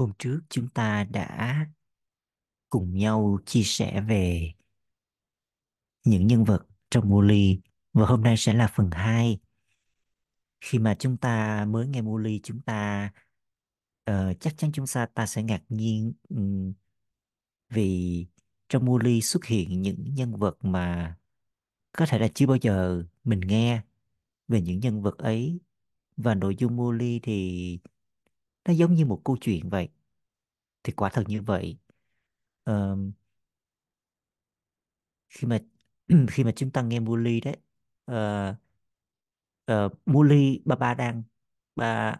Hôm trước chúng ta đã cùng nhau chia sẻ về những nhân vật trong Muli và hôm nay sẽ là phần 2. Khi mà chúng ta mới nghe Muli chúng ta uh, chắc chắn chúng ta ta sẽ ngạc nhiên um, vì trong Muli xuất hiện những nhân vật mà có thể là chưa bao giờ mình nghe về những nhân vật ấy và nội dung Muli thì nó giống như một câu chuyện vậy. Thì quả thật như vậy. Ờ, khi mà khi mà chúng ta nghe Muli đấy uh, uh, Muli ba ba đang ba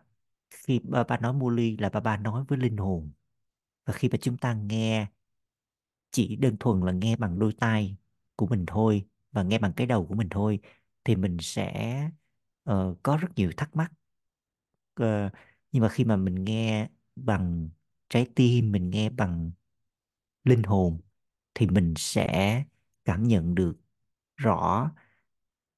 khi ba ba nói Muli là ba ba nói với linh hồn và khi mà chúng ta nghe chỉ đơn thuần là nghe bằng đôi tai của mình thôi và nghe bằng cái đầu của mình thôi thì mình sẽ uh, có rất nhiều thắc mắc uh, nhưng mà khi mà mình nghe bằng trái tim, mình nghe bằng linh hồn thì mình sẽ cảm nhận được rõ,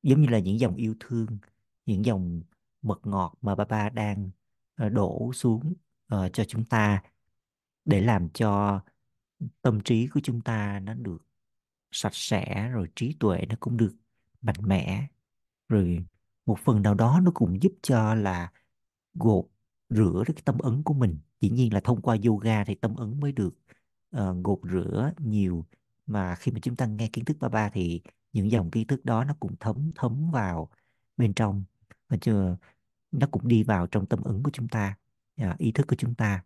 giống như là những dòng yêu thương, những dòng mật ngọt mà ba ba đang ờ, đổ xuống ờ, cho chúng ta để làm cho tâm trí của chúng ta nó được sạch sẽ, rồi trí tuệ nó cũng được mạnh mẽ. Rồi một phần nào đó nó cũng giúp cho là gột rửa cái tâm ấn của mình. Dĩ nhiên là thông qua yoga thì tâm ấn mới được uh, gột rửa nhiều. Mà khi mà chúng ta nghe kiến thức ba ba thì những dòng kiến thức đó nó cũng thấm thấm vào bên trong và chưa nó cũng đi vào trong tâm ứng của chúng ta uh, ý thức của chúng ta.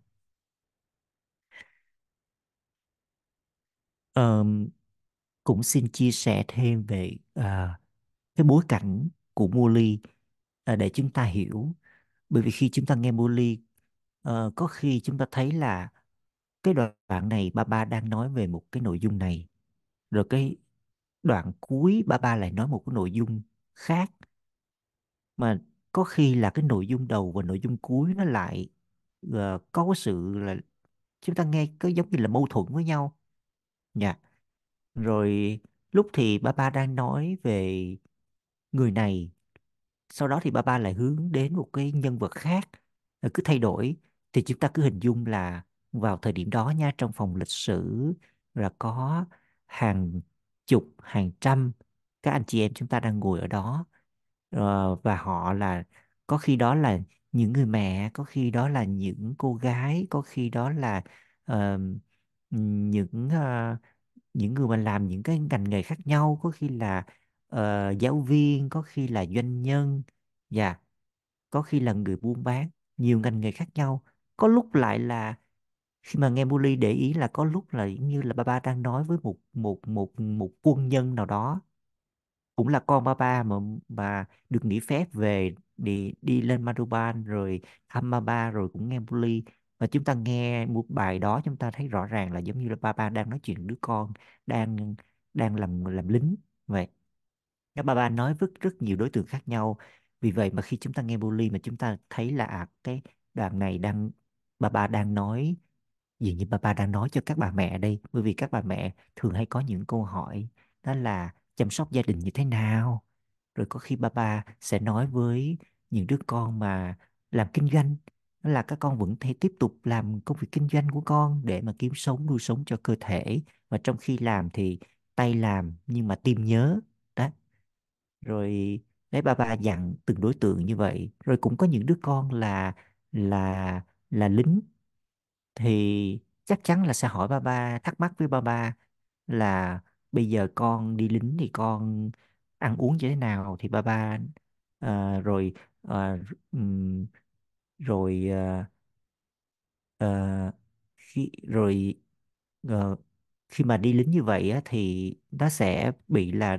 Um, cũng xin chia sẻ thêm về uh, cái bối cảnh của Muli uh, ờ, để chúng ta hiểu bởi vì khi chúng ta nghe Muli uh, ờ, có khi chúng ta thấy là cái đoạn này ba ba đang nói về một cái nội dung này. Rồi cái đoạn cuối ba ba lại nói một cái nội dung khác. Mà có khi là cái nội dung đầu và nội dung cuối nó lại uh, có cái sự là chúng ta nghe có giống như là mâu thuẫn với nhau. Dạ. Rồi lúc thì ba ba đang nói về người này sau đó thì ba ba lại hướng đến một cái nhân vật khác ờ, cứ thay đổi. Thì chúng ta cứ hình dung là vào thời điểm đó nha trong phòng lịch sử là có hàng chục hàng trăm các anh chị em chúng ta đang ngồi ở đó. Ờ, và họ là có khi đó là những người mẹ có khi đó là những cô gái có khi đó là uh, những uh, những người mà làm những cái ngành nghề khác nhau có khi là uh, giáo viên có khi là doanh nhân dạ có khi là người buôn bán nhiều ngành nghề khác nhau. Có lúc lại là khi mà nghe Muli để ý là có lúc là giống như là ba ba đang nói với một một một một quân nhân nào đó. Cũng là con ba ba mà mà được nghỉ phép về đi đi lên Maduban rồi thăm ba ba rồi cũng nghe Muli. Và chúng ta nghe một bài đó chúng ta thấy rõ ràng là giống như là ba ba đang nói chuyện đứa con đang đang làm làm lính vậy các ba ba nói với rất nhiều đối tượng khác nhau. Vì vậy mà khi chúng ta nghe Bully mà chúng ta thấy là à, cái đoạn này đang ba ba đang nói dường như ba ba đang nói cho các bà mẹ đây. Bởi vì các bà mẹ thường hay có những câu hỏi đó là chăm sóc gia đình như thế nào? Rồi có khi ba ba sẽ nói với những đứa con mà làm kinh doanh đó là các con vẫn thể tiếp tục làm công việc kinh doanh của con để mà kiếm sống nuôi sống cho cơ thể. Và trong khi làm thì tay làm nhưng mà tim nhớ rồi đấy ba ba dặn từng đối tượng như vậy rồi cũng có những đứa con là là là lính. Thì chắc chắn là sẽ hỏi ba ba thắc mắc với ba ba là bây giờ con đi lính thì con ăn uống như thế nào? Thì ba ba uh, rồi uh, um, rồi uh, uh, khi rồi uh, khi mà đi lính như vậy á, thì nó sẽ bị là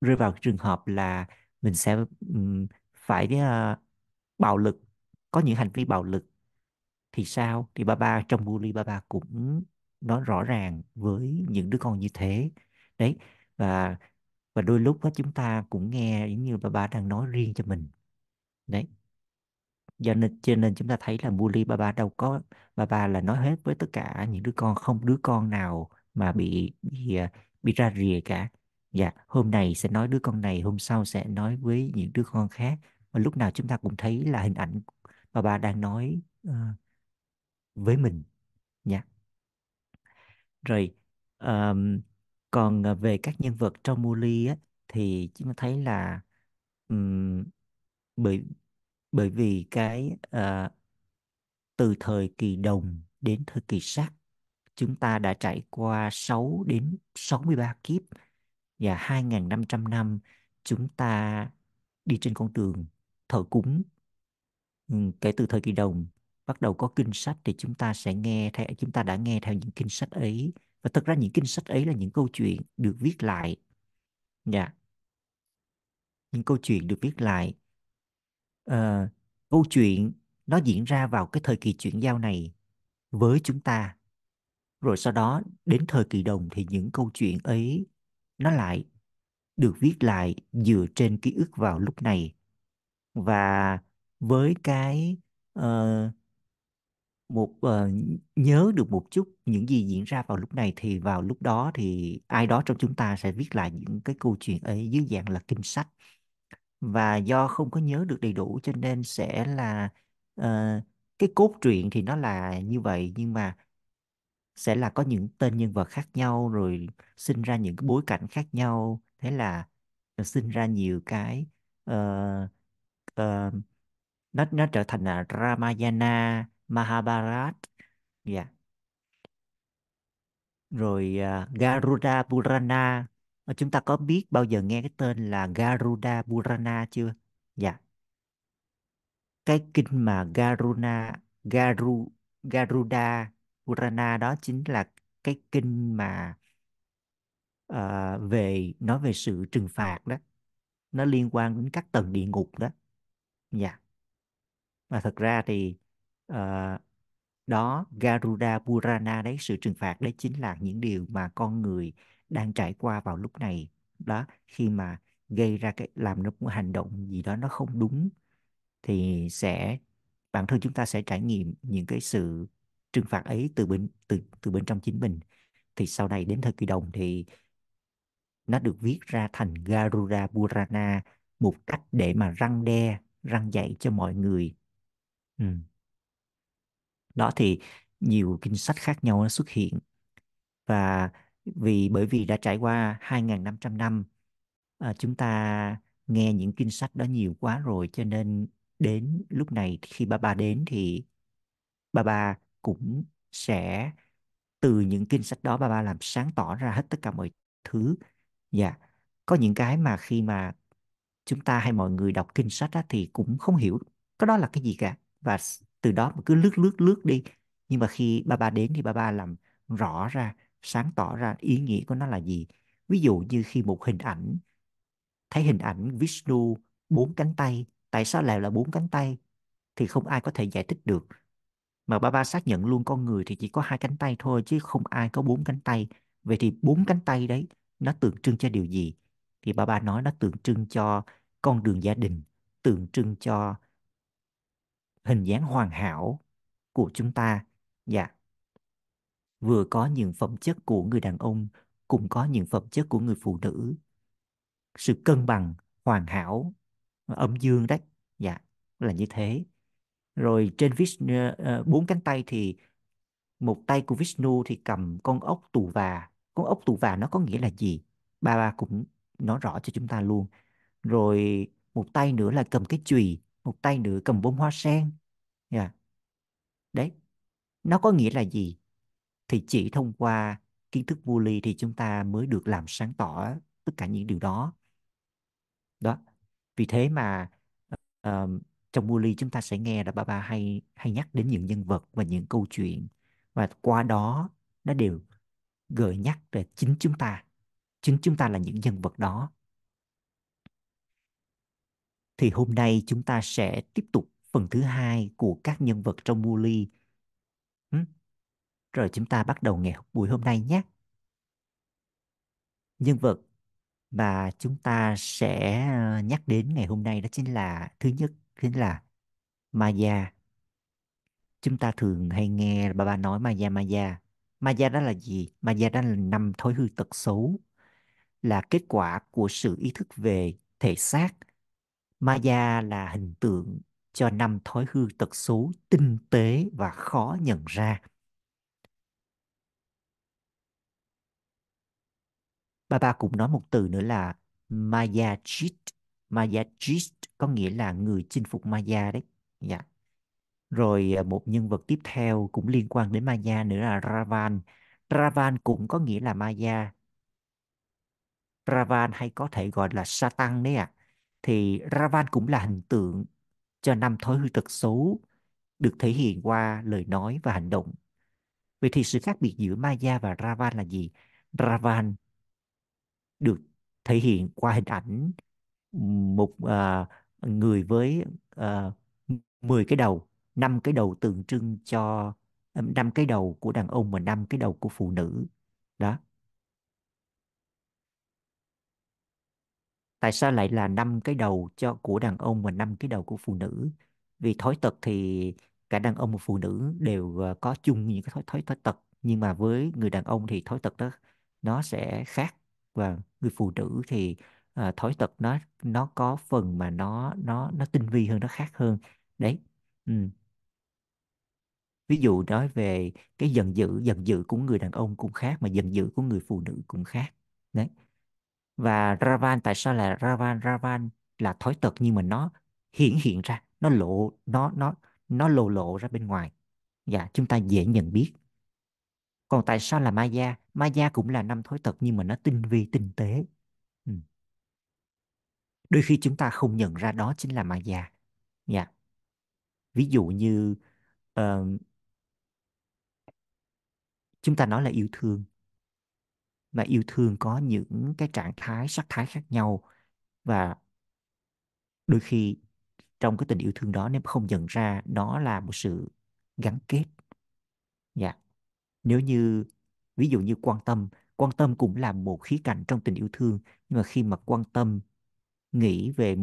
rơi vào trường hợp là mình sẽ um, phải uh, bạo lực có những hành vi bạo lực thì sao? Thì ba ba trong bully ba ba cũng nói rõ ràng với những đứa con như thế. Đấy và và đôi lúc đó chúng ta cũng nghe giống như ba ba đang nói riêng cho mình. Đấy. Do nên cho nên chúng ta thấy là bully ba ba đâu có ba ba là nói hết với tất cả những đứa con không đứa con nào mà bị bị ờ, bị ra rìa cả dạ hôm này sẽ nói đứa con này hôm sau sẽ nói với những đứa con khác. Và lúc nào chúng ta cũng thấy là hình ảnh ba ba đang nói uh, với mình. Nha rồi um, còn ờ, về các nhân vật trong Muli á thì chúng ta thấy là um, bởi bởi vì cái uh, từ thời kỳ đồng đến thời kỳ sắt chúng ta đã trải qua 6 đến 63 kiếp và 2.500 năm chúng ta đi trên con đường thờ cúng. Ừ, kể từ thời kỳ đồng bắt đầu có kinh sách thì chúng ta sẽ nghe theo chúng ta đã nghe theo những kinh sách ấy. Và thật ra những kinh sách ấy là những câu chuyện được viết lại. Dạ. Những câu chuyện được viết lại. À, câu chuyện nó diễn ra vào cái thời kỳ chuyển giao này với chúng ta. Rồi sau đó đến thời kỳ đồng thì những câu chuyện ấy nó lại được viết lại dựa trên ký ức vào lúc này. Và với cái uh, một uh, nhớ được một chút những gì diễn ra vào lúc này thì vào lúc đó thì ai đó trong chúng ta sẽ viết lại những cái câu chuyện ấy dưới dạng là kinh sách. Và do không có nhớ được đầy đủ cho nên sẽ là uh, cái cốt truyện thì nó là như vậy. Nhưng mà sẽ là có những tên nhân vật khác nhau rồi sinh ra những cái bối cảnh khác nhau. Thế là ờ, sinh ra nhiều cái uh, uh, nó nó trở thành là Ramayana Mahabharat yeah. Dạ. rồi uh, Garuda Purana. Chúng ta có biết bao giờ nghe cái tên là Garuda Purana chưa? Dạ. Cái kinh mà Garuna Garu Garuda Purana đó chính là cái kinh mà uh, về nói về sự trừng phạt đó. Nó liên quan đến các tầng địa ngục đó. Dạ. Mà thật ra thì uh, đó Garuda Purana đấy sự trừng phạt đấy chính là những điều mà con người đang trải qua vào lúc này. Đó khi mà gây ra cái làm nó một hành động gì đó nó không đúng thì sẽ bản thân chúng ta sẽ trải nghiệm những cái sự trừng phạt ấy từ bên từ từ bên trong chính mình. Thì sau này đến thời kỳ đồng thì nó được viết ra thành Garuda Purana một cách để mà răng đe răng dạy cho mọi người. Ừ. đó thì nhiều kinh sách khác nhau nó xuất hiện. Và vì bởi vì đã trải qua 2.500 năm à, chúng ta nghe những kinh sách đó nhiều quá rồi cho nên đến lúc này khi ba ba đến thì ba ba cũng sẽ từ những kinh sách đó ba ba làm sáng tỏ ra hết tất cả mọi thứ. Dạ. Có những cái mà khi mà chúng ta hay mọi người đọc kinh sách á, thì cũng không hiểu cái đó là cái gì cả. Và từ đó mà cứ lướt lướt lướt đi. Nhưng mà khi ba ba đến thì ba ba làm rõ ra sáng tỏ ra ý nghĩa của nó là gì. Ví dụ như khi một hình ảnh thấy hình ảnh Vishnu bốn cánh tay tại sao lại là bốn cánh tay? Thì không ai có thể giải thích được mà ba ba xác nhận luôn con người thì chỉ có hai cánh tay thôi, chứ không ai có bốn cánh tay. Vậy thì bốn cánh tay đấy, nó tượng trưng cho điều gì? Thì ba ba nói nó tượng trưng cho con đường gia đình, tượng trưng cho hình dáng hoàn hảo của chúng ta. Dạ. Vừa có những phẩm chất của người đàn ông, cũng có những phẩm chất của người phụ nữ. Sự cân bằng, hoàn hảo, âm dương đấy. Dạ là như thế rồi trên Vishnu ờ, bốn cánh tay thì một tay của Vishnu thì cầm con ốc tù và. Con ốc tù và nó có nghĩa là gì? Ba ba cũng nói rõ cho chúng ta luôn. Rồi một tay nữa là cầm cái chùy một tay nữa cầm bông hoa sen. Yeah. đấy. Nó có nghĩa là gì? Thì chỉ thông qua kiến thức vô ly thì chúng ta mới được làm sáng tỏ tất cả những điều đó. Đó. Vì thế mà uh, trong Bully chúng ta sẽ nghe là ba ba hay hay nhắc đến những nhân vật và những câu chuyện. Và qua đó nó đều gợi nhắc về chính chúng ta. Chính chúng ta là những nhân vật đó. Thì hôm nay chúng ta sẽ tiếp tục phần thứ hai của các nhân vật trong Bully. Rồi chúng ta bắt đầu ngày buổi hôm nay nhé. Nhân vật mà chúng ta sẽ ờ, nhắc đến ngày hôm nay đó chính là thứ nhất chính là Maya. Chúng ta thường hay nghe bà bà nói Maya Maya. Maya đó là gì? Maya đó là năm thói hư tật xấu, là kết quả của sự ý thức về thể xác. Maya là hình tượng cho năm thói hư tật xấu tinh tế và khó nhận ra. bà ba cũng nói một từ nữa là Mayajit. Mayajit có nghĩa là người chinh phục Maya đấy. Dạ. Rồi à, một nhân vật tiếp theo cũng liên quan đến Maya nữa là Ravan. Ravan cũng có nghĩa là Maya. Ravan hay có thể gọi là Satan đấy ạ. À. Thì Ravan cũng là hình tượng cho năm thói hư tật xấu được thể hiện qua lời nói và hành động. Vậy thì sự khác biệt giữa Maya và Ravan là gì? Ravan được thể hiện qua hình ảnh một uh, người với ờ, uh, 10 cái đầu, năm cái đầu tượng trưng cho ờ, năm cái đầu của đàn ông và năm cái đầu của phụ nữ. Đó. Tại sao lại là năm cái đầu cho của đàn ông và năm cái đầu của phụ nữ? Vì thói tật thì cả đàn ông và phụ nữ đều ờ, có chung những cái thói thói thói tật, nhưng mà với người đàn ông thì thói tật đó nó sẽ khác và người phụ nữ thì Ờ, uh, thói tật nó nó có phần mà nó nó nó tinh vi hơn nó khác hơn. Đấy ừ. ví dụ nói về cái giận dữ giận dữ của người đàn ông cũng khác mà giận dữ của người phụ nữ cũng khác. Đấy. Và Ravan tại sao là Ravan? Ravan là thói tật nhưng mà nó hiển hiện ra nó lộ nó nó nó lộ lộ ra bên ngoài. Dạ chúng ta dễ nhận biết. Còn tại sao là Maya? Maya cũng là năm thói tật nhưng mà nó tinh vi tinh tế đôi khi chúng ta không nhận ra đó chính là Maya nha. Dạ. ví dụ như uh, chúng ta nói là yêu thương mà yêu thương có những cái trạng thái sắc thái khác nhau và đôi khi trong cái tình yêu thương đó nếu không nhận ra nó là một sự gắn kết. Dạ. Nếu như ví dụ như quan tâm quan tâm cũng là một khía cạnh trong tình yêu thương nhưng mà khi mà quan tâm nghĩ về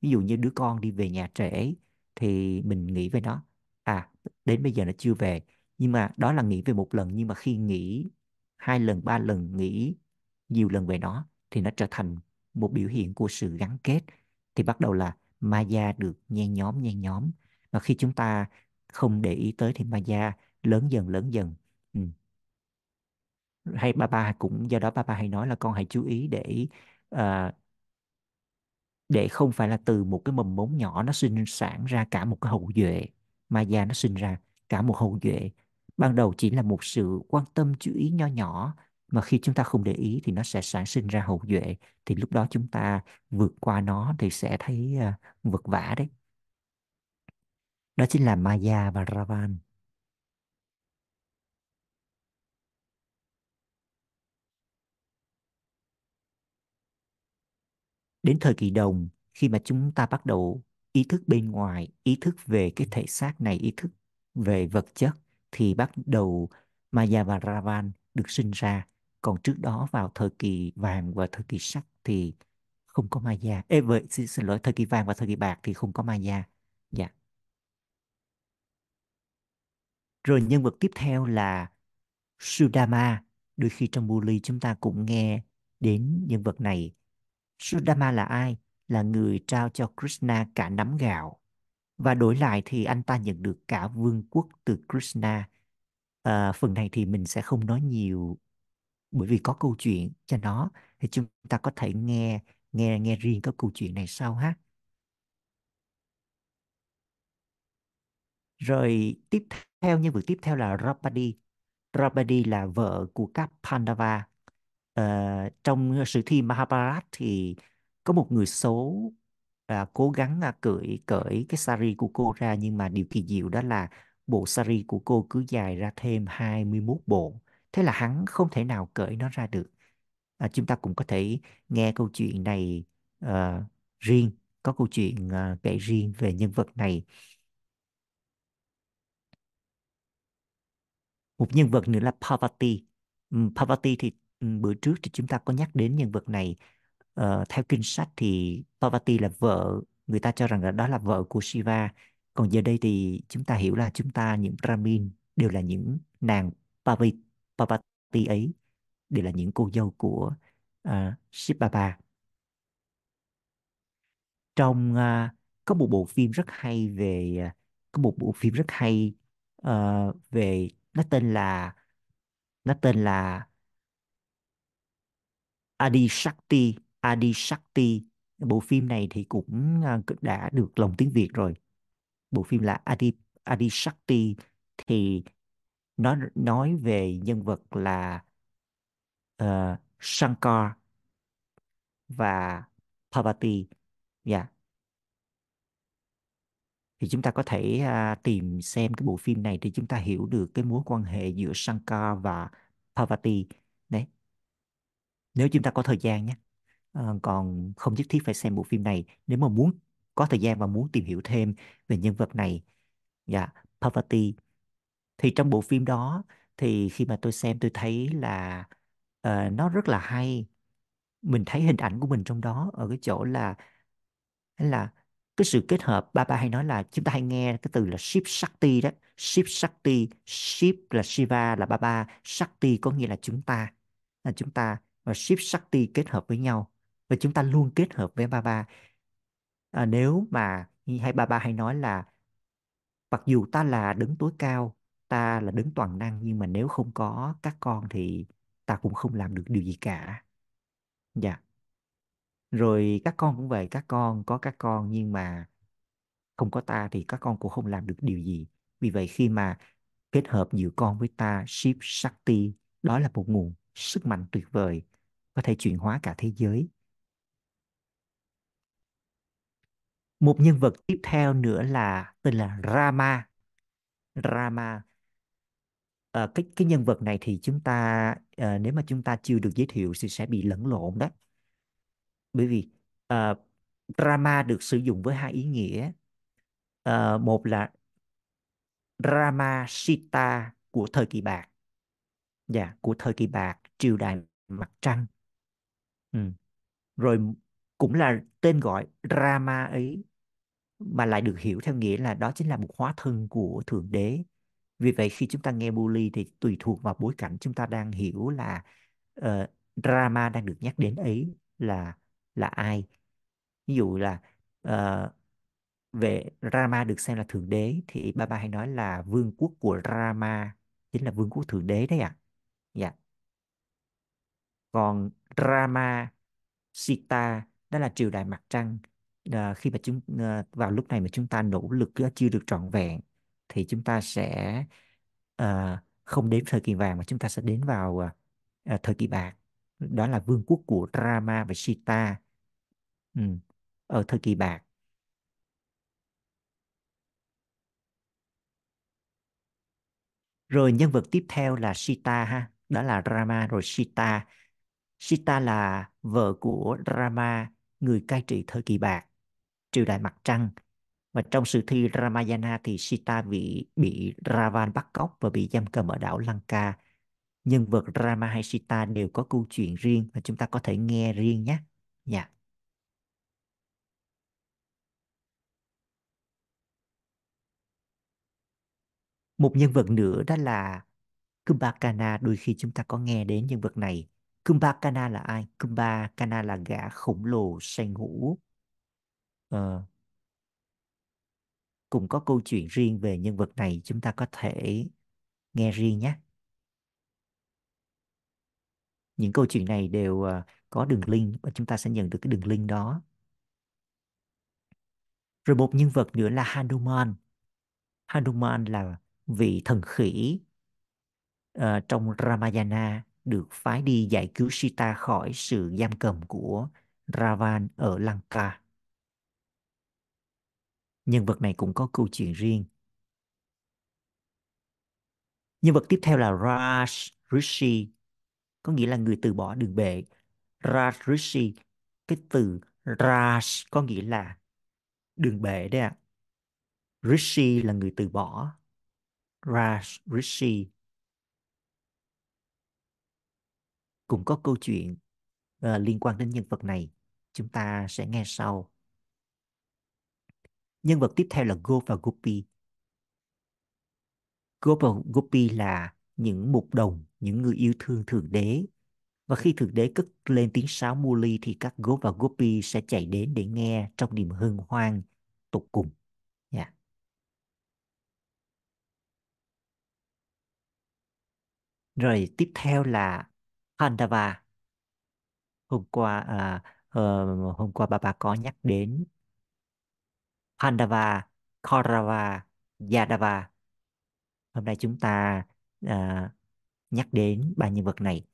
ví dụ như đứa con đi về nhà trễ thì mình nghĩ về nó. À đến bây giờ nó chưa về nhưng mà đó là nghĩ về một lần nhưng mà khi nghĩ hai lần ba lần nghĩ nhiều lần về nó thì nó trở thành một biểu hiện của sự gắn kết. Thì bắt đầu là Maya được nhen nhóm nhen nhóm. Và khi chúng ta không để ý tới thì Maya lớn dần lớn dần. Ừ. hay ba ba cũng do đó ba ba hay nói là con hãy chú ý để uh, để không phải là từ một cái mầm mống nhỏ nó sinh sản ra cả một cái hậu duệ Maya nó sinh ra cả một hậu duệ. Ban đầu chỉ là một sự quan tâm chú ý nho nhỏ mà khi chúng ta không để ý thì nó sẽ sản sinh ra hậu duệ. Thì lúc đó chúng ta vượt qua nó thì sẽ thấy uh, vật vã đấy. Đó chính là Maya và Ravan. Đến thời kỳ đồng khi mà chúng ta bắt đầu ý thức bên ngoài ý thức về cái thể xác này ý thức về vật chất thì bắt đầu Maya và Ravan được sinh ra. Còn trước đó vào thời kỳ vàng và thời kỳ sắt thì không có Maya. Ê, vậy, xin, xin lỗi thời kỳ vàng và thời kỳ bạc thì không có Maya. Dạ. Rồi nhân vật tiếp theo là Sudama. Đôi khi trong Buli chúng ta cũng nghe đến nhân vật này. Sudama là ai? Là người trao cho Krishna cả nắm gạo. Và đổi lại thì anh ta nhận được cả vương quốc từ Krishna. À, phần này thì mình sẽ không nói nhiều bởi vì có câu chuyện cho nó thì chúng ta có thể nghe nghe nghe riêng cái câu chuyện này sau ha. Rồi tiếp theo nhân vật tiếp theo là Rapadi. Rapadi là vợ của các Pandava uh, trong ờ, sử thi Mahabharat thì có một người xấu uh, cố gắng uh, cởi cởi cái sari của cô ra nhưng mà điều kỳ diệu đó là bộ sari của cô cứ dài ra thêm 21 bộ. Thế là hắn không thể nào cởi nó ra được. À, chúng ta cũng có thể nghe câu chuyện này uh, riêng, có câu chuyện uh, kể riêng về nhân vật này. Một nhân vật nữa là Parvati. Um, Parvati thì bữa trước thì chúng ta có nhắc đến nhân vật này. Uh, theo kinh sách thì Parvati là vợ người ta cho rằng là đó là vợ của Shiva. Còn giờ đây thì chúng ta hiểu là chúng ta những Brahmin đều là những nàng Parvati, Parvati ấy đều là những cô dâu của ờ, uh, Shiv Baba trong uh, có một bộ phim rất hay về có một bộ phim rất hay uh, về nó tên là nó tên là Adi Shakti Adi Shakti bộ phim này thì cũng à, đã được lồng tiếng Việt rồi. Bộ phim là Adi Adi Shakti thì nó nói về nhân vật là uh, Shankar và Parvati. Dạ. Thì chúng ta có thể uh, tìm xem cái bộ phim này thì chúng ta hiểu được cái mối quan hệ giữa Shankar và Parvati nếu chúng ta có thời gian nhé. À, còn không nhất thiết phải xem bộ phim này. Nếu mà muốn có thời gian và muốn tìm hiểu thêm về nhân vật này dạ Parvati thì trong bộ phim đó thì khi mà tôi xem tôi thấy là uh, nó rất là hay. Mình thấy hình ảnh của mình trong đó ở cái chỗ là là cái sự kết hợp ba ba hay nói là chúng ta hay nghe cái từ là ship Shakti đó. Ship Shakti ship là Shiva là ba ba. Shakti có nghĩa là chúng ta. Là chúng ta và Shiv Shakti kết hợp với nhau. Và chúng ta luôn kết hợp với ba ba à, nếu mà hay ba ba hay nói là mặc dù ta là đứng tối cao ta là đứng toàn năng nhưng mà nếu không có các con thì ta cũng không làm được điều gì cả. Dạ. Rồi các con cũng vậy các con có các con nhưng mà không có ta thì các con cũng không làm được điều gì. Vì vậy khi mà kết hợp giữa con với ta Shiv Shakti đó là một nguồn sức mạnh tuyệt vời có thể chuyển hóa cả thế giới. Một nhân vật tiếp theo nữa là tên là Rama. Rama à, cái cái nhân vật này thì chúng ta à, nếu mà chúng ta chưa được giới thiệu thì sẽ bị lẫn lộn đó. Bởi vì à, Rama được sử dụng với hai ý nghĩa. À, một là Rama Sita của thời kỳ bạc. Dạ của thời kỳ bạc triều đại mặt trăng ừ. rồi cũng là tên gọi Rama ấy mà lại được hiểu theo nghĩa là đó chính là một hóa thân của thượng đế vì vậy khi chúng ta nghe Bully thì tùy thuộc vào bối cảnh chúng ta đang hiểu là uh, Rama đang được nhắc đến ấy là là ai ví dụ là uh, về Rama được xem là thượng đế thì ba ba hay nói là vương quốc của Rama chính là vương quốc thượng đế đấy ạ à còn Rama Sita đó là triều đại mặt trăng. À, khi mà chúng à, vào lúc này mà chúng ta nỗ lực ờ, chưa được trọn vẹn thì chúng ta sẽ à, không đến thời kỳ vàng mà chúng ta sẽ đến vào à, thời kỳ bạc. Đó là vương quốc của Rama và Sita. Ừ. ở thời kỳ bạc. Rồi nhân vật tiếp theo là Sita ha đó là Rama rồi Sita. Sita là vợ của Rama, người cai trị thời kỳ bạc, triều đại mặt trăng. Và trong sử thi Ramayana thì Sita bị bị Ravan bắt cóc và bị giam cầm ở đảo Lanka. Nhân vật Rama hay Sita đều có câu chuyện riêng và chúng ta có thể nghe riêng nhé. Dạ. Một nhân vật nữa đó là Kumbhakana đôi khi chúng ta có nghe đến nhân vật này. Kumbhakana là ai? Kumbhakana là gã khổng lồ say ngủ. Ờ, cũng có câu chuyện riêng về nhân vật này chúng ta có thể nghe riêng nhé. Những câu chuyện này đều ờ, có đường link và chúng ta sẽ nhận được cái đường link đó. Rồi một nhân vật nữa là Hanuman. Hanuman là vị thần khỉ uh, trong Ramayana được phái đi giải cứu Sita khỏi sự giam cầm của Ravan ở Lanka. Nhân vật này cũng có câu chuyện riêng. Nhân vật tiếp theo là Raj Rishi có nghĩa là người từ bỏ đường bệ. Raj Rishi cái từ Raj có nghĩa là đường bệ đấy ạ. Rishi là người từ bỏ. Raj Rishi cũng có câu chuyện uh, liên quan đến nhân vật này chúng ta sẽ nghe sau nhân vật tiếp theo là Go và Gopi Go và Gopi là những mục đồng những người yêu thương thượng đế và khi thượng đế cất lên tiếng sáo Muli thì các Go và Gopi sẽ chạy đến để nghe trong niềm hân hoan tột cùng. Dạ. Rồi tiếp theo là Pandava. Hôm qua à, ờ, hôm qua bà bà có nhắc đến Pandava, Kaurava, Yadava. Hôm nay chúng ta à, nhắc đến ba nhân vật này.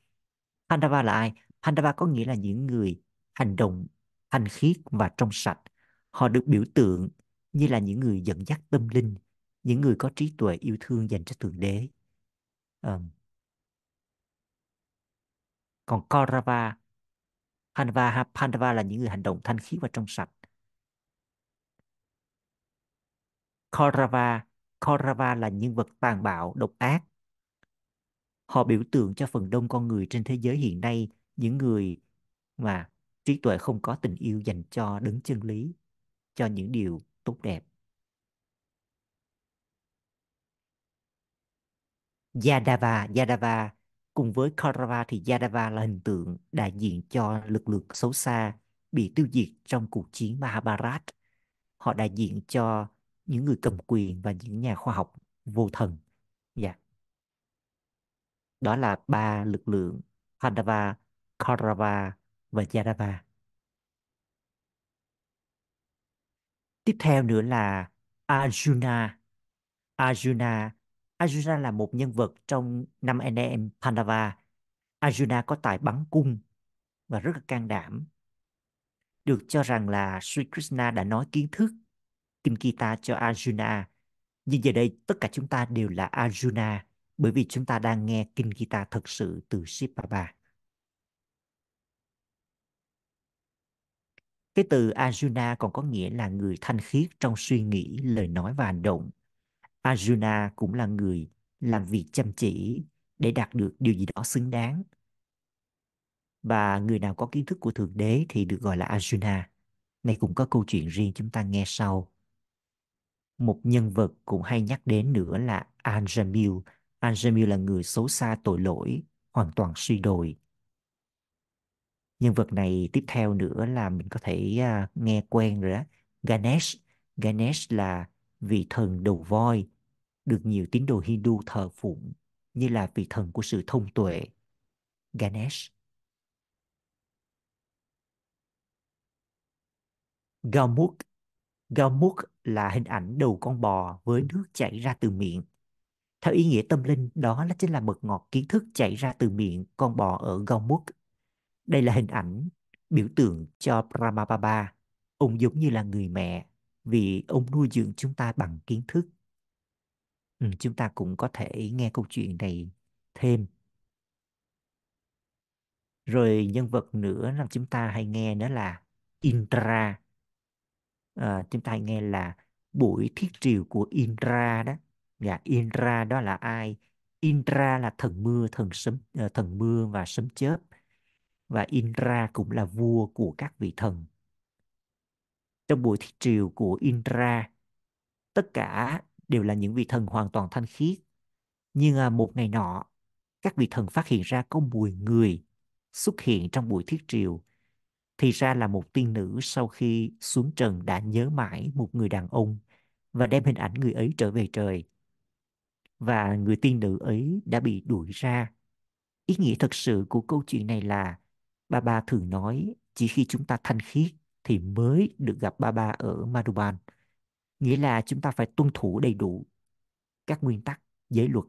Pandava là ai? Pandava có nghĩa là những người hành động thanh khiết và trong sạch. Họ được biểu tượng như là những người dẫn dắt tâm linh, những người có trí tuệ yêu thương dành cho Thượng Đế. Um, còn Kaurava, Pandava, Pandava là những người hành động thanh khiết và trong sạch. Kaurava, Kaurava là nhân vật tàn bạo, độc ác. Họ biểu tượng cho phần đông con người trên thế giới hiện nay, những người mà trí tuệ không có tình yêu dành cho đứng chân lý, cho những điều tốt đẹp. Yadava, Yadava cùng với Kaurava thì Yadava là hình tượng đại diện cho lực lượng xấu xa bị tiêu diệt trong cuộc chiến Mahabharat. Họ đại diện cho những người cầm quyền và những nhà khoa học vô thần. Dạ. Yeah. Đó là ba lực lượng Pandava, Kaurava và Yadava. Tiếp theo nữa là Arjuna. Arjuna Arjuna là một nhân vật trong năm anh em Pandava. Arjuna có tài bắn cung và rất là can đảm. Được cho rằng là Sri Krishna đã nói kiến thức Kinh Gita cho Arjuna. Nhưng giờ đây tất cả chúng ta đều là Arjuna bởi vì chúng ta đang nghe Kinh Gita thật sự từ Sri Baba. Cái từ Arjuna còn có nghĩa là người thanh khiết trong suy nghĩ, lời nói và hành động. Arjuna cũng là người làm việc chăm chỉ để đạt được điều gì đó xứng đáng. Và người nào có kiến thức của Thượng Đế thì được gọi là Arjuna. Này cũng có câu chuyện riêng chúng ta nghe sau. Một nhân vật cũng hay nhắc đến nữa là Anjamil. Anjamil là người xấu xa tội lỗi, hoàn toàn suy đồi. Nhân vật này tiếp theo nữa là mình có thể uh, nghe quen rồi đó. Ganesh. Ganesh là vị thần đầu voi, được nhiều tín đồ Hindu thờ phụng như là vị thần của sự thông tuệ. Ganesh. Gaumuk. Gaumuk là hình ảnh đầu con bò với nước chảy ra từ miệng. Theo ý nghĩa tâm linh, đó là chính là mật ngọt kiến thức chảy ra từ miệng con bò ở Gaumuk. Đây là hình ảnh biểu tượng cho Brahma Ông giống như là người mẹ vì ông nuôi dưỡng chúng ta bằng kiến thức. Ừ, chúng ta cũng có thể nghe câu chuyện này thêm. Rồi nhân vật nữa là chúng ta hay nghe nữa là Indra. À, chúng ta hay nghe là buổi thiết triều của Indra đó. Dạ, Indra đó là ai? Indra là thần mưa, thần sấm, ờ, thần mưa và sấm chớp. Và Indra cũng là vua của các vị thần. Trong buổi thiết triều của Indra, tất cả đều là những vị thần hoàn toàn thanh khiết. Nhưng à, một ngày nọ, các vị thần phát hiện ra có mùi người xuất hiện trong buổi thiết triều. Thì ra là một tiên nữ sau khi xuống trần đã nhớ mãi một người đàn ông và đem hình ảnh người ấy trở về trời. Và người tiên nữ ấy đã bị đuổi ra. Ý nghĩa thật sự của câu chuyện này là ba ba thường nói chỉ khi chúng ta thanh khiết thì mới được gặp ba ba ở Madhuban nghĩa là chúng ta phải tuân thủ đầy đủ các nguyên tắc, giới luật.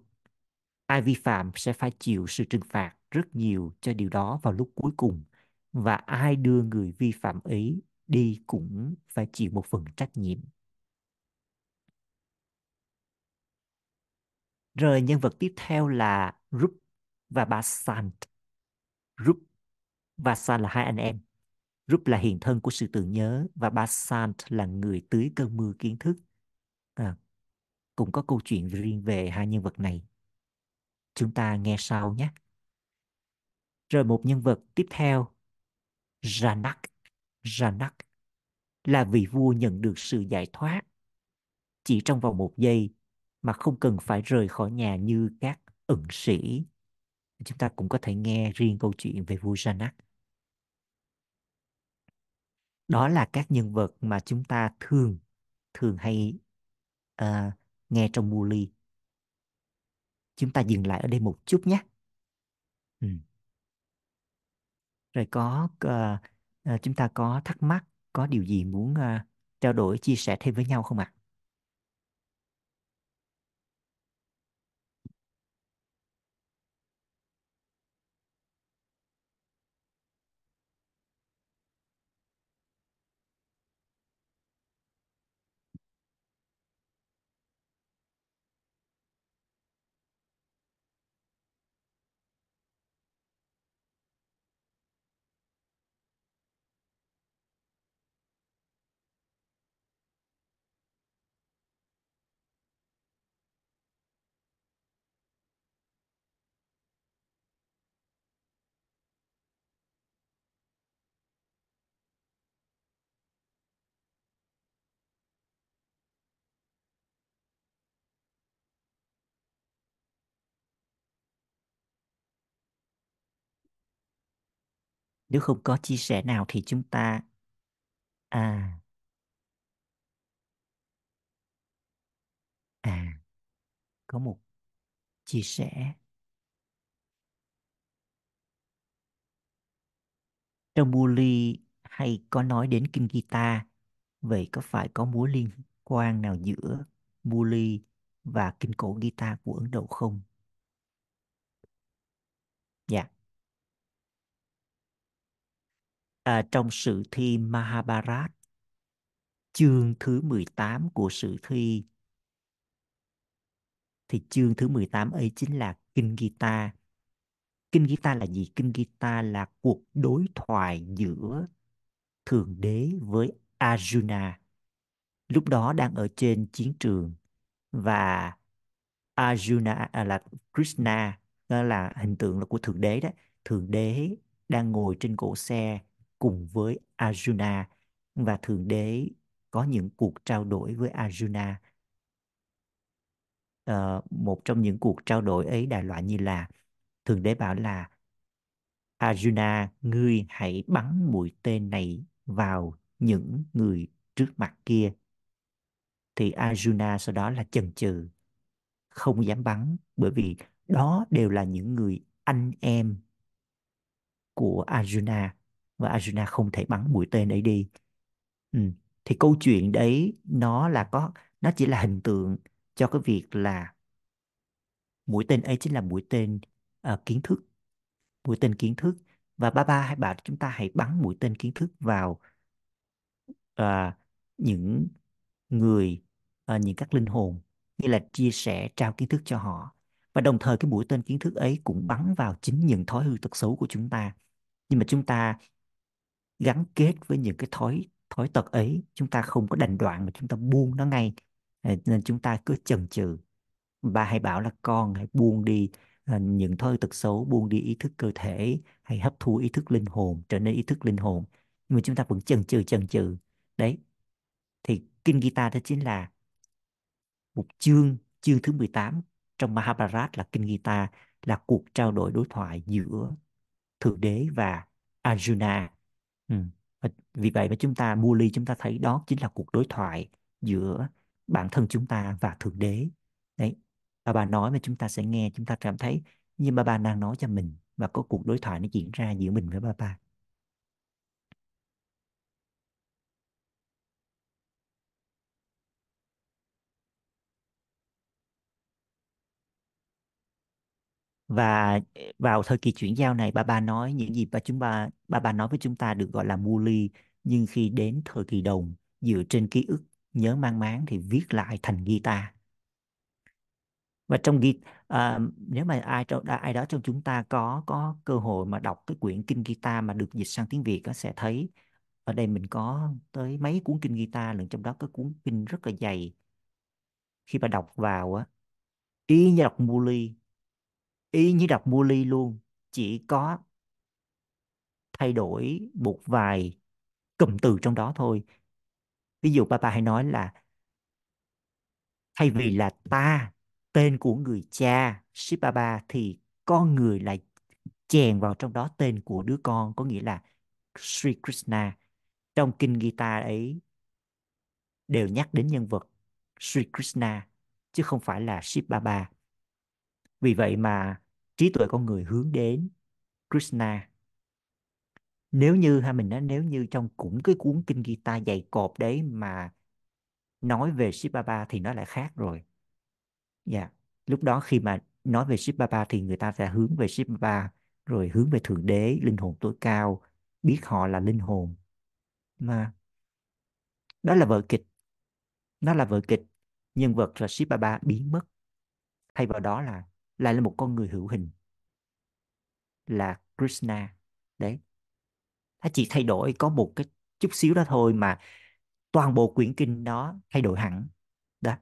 Ai vi phạm sẽ phải chịu sự trừng phạt rất nhiều cho điều đó vào lúc cuối cùng. Và ai đưa người vi phạm ấy đi cũng phải chịu một phần trách nhiệm. Rồi nhân vật tiếp theo là Rup và Basant Rup và San là hai anh em. Rup là hiện thân của sự tưởng nhớ và Basant là người tưới cơn mưa kiến thức. À, cũng có câu chuyện riêng về hai nhân vật này. Chúng ta nghe sau nhé. Rồi một nhân vật tiếp theo, Janak. Janak là vị vua nhận được sự giải thoát chỉ trong vòng một giây mà không cần phải rời khỏi nhà như các ẩn sĩ. Chúng ta cũng có thể nghe riêng câu chuyện về vua Janak đó là các nhân vật mà chúng ta thường thường hay uh, nghe trong Muli. Chúng ta dừng lại ở đây một chút nhé. Ừ. Rồi có uh, uh, chúng ta có thắc mắc, có điều gì muốn uh, trao đổi, chia sẻ thêm với nhau không ạ? Nếu không có chia sẻ nào thì chúng ta à à có một chia sẻ trong Muli hay có nói đến kinh guitar, vậy có phải có mối liên quan nào giữa Muli và kinh cổ guitar của Ấn Độ không? Dạ. À, trong sử thi Mahabharat chương thứ 18 của sử thi thì chương thứ 18 ấy chính là kinh Gita. Kinh Gita là gì? Kinh Gita là cuộc đối thoại giữa Thượng Đế với Arjuna. Lúc đó đang ở trên chiến trường và Arjuna à, là Krishna đó là hình tượng là của Thượng Đế đó. Thượng Đế đang ngồi trên cỗ xe cùng với Arjuna và Thượng Đế có những cuộc trao đổi với Arjuna. À, một trong những cuộc trao đổi ấy đại loại như là Thượng Đế bảo là Arjuna, ngươi hãy bắn mũi tên này vào những người trước mặt kia. Thì Arjuna sau đó là chần chừ, không dám bắn bởi vì đó đều là những người anh em của Arjuna và Arjuna không thể bắn mũi tên ấy đi. Ừ. Thì câu chuyện đấy nó là có nó chỉ là hình tượng cho cái việc là mũi tên ấy chính là mũi tên uh, kiến thức mũi tên kiến thức và ba ba hai bà chúng ta hãy bắn mũi tên kiến thức vào uh, những người uh, những các linh hồn như là chia sẻ trao kiến thức cho họ và đồng thời cái mũi tên kiến thức ấy cũng bắn vào chính những thói hư tật xấu của chúng ta nhưng mà chúng ta gắn kết với những cái thói thói tật ấy. Chúng ta không có đành đoạn mà chúng ta buông nó ngay. Ờ, nên chúng ta cứ chần chừ. Ba hay bảo là con, hãy buông đi ờ, những thói tật xấu, buông đi ý thức cơ thể, hãy hấp thu ý thức linh hồn, trở nên ý thức linh hồn. Nhưng mà chúng ta vẫn chần chừ chần chừ. Đấy. Thì kinh Gita đó chính là một chương chương thứ 18 trong Mahabharat là kinh Gita là cuộc trao đổi đối thoại giữa thượng đế và Arjuna ừ. vì vậy mà chúng ta Muli chúng ta thấy đó chính là cuộc đối thoại giữa bản thân chúng ta và thượng đế. Đấy. Và bà nói mà chúng ta sẽ nghe, chúng ta cảm thấy như bà bà đang nói cho mình và có cuộc đối thoại nó diễn ra giữa mình với bà bà và ờ, vào thời kỳ chuyển giao này bà bà nói những gì bà chúng bà bà bà nói với chúng ta được gọi là mua ly. Nhưng khi đến thời kỳ đồng dựa trên ký ức nhớ mang máng thì viết lại thành guitar. Và trong ghi à, ờ, nếu mà ai trong ai đó trong chúng ta có có cơ hội mà đọc cái quyển kinh guitar mà được dịch sang tiếng Việt có sẽ thấy ở đây mình có tới mấy cuốn kinh guitar lẫn trong đó có cuốn kinh rất là dày. Khi bà đọc vào á y như đọc Muli y như đọc Muli luôn, chỉ có thay đổi một vài cụm từ trong đó thôi. Ví dụ Papa hay nói là, thay vì là ta, tên của người cha Shibaba thì con người lại chèn vào trong đó tên của đứa con. Có nghĩa là Sri Krishna. Trong kinh Gita ấy đều nhắc đến nhân vật Sri Krishna, chứ không phải là Shiv Baba. Vì vậy mà trí tuệ con người hướng đến Krishna. Nếu như ha mình nói nếu như trong cũng cái cuốn kinh Gita dày cộp đấy mà nói về Shiv Baba thì nó lại khác rồi. Dạ. Lúc đó khi mà nói về Shiv Baba thì người ta sẽ hướng về Shiv Baba rồi hướng về thượng đế, linh hồn tối cao, biết họ là linh hồn. Mà đó là vở kịch, nó là vở kịch. Nhân vật là Shiv Baba biến mất. Thay vào đó là lại là một con người hữu hình là Krishna. đấy, chỉ thay đổi có một cái chút xíu đó thôi mà toàn bộ quyển kinh đó thay đổi hẳn. Đó.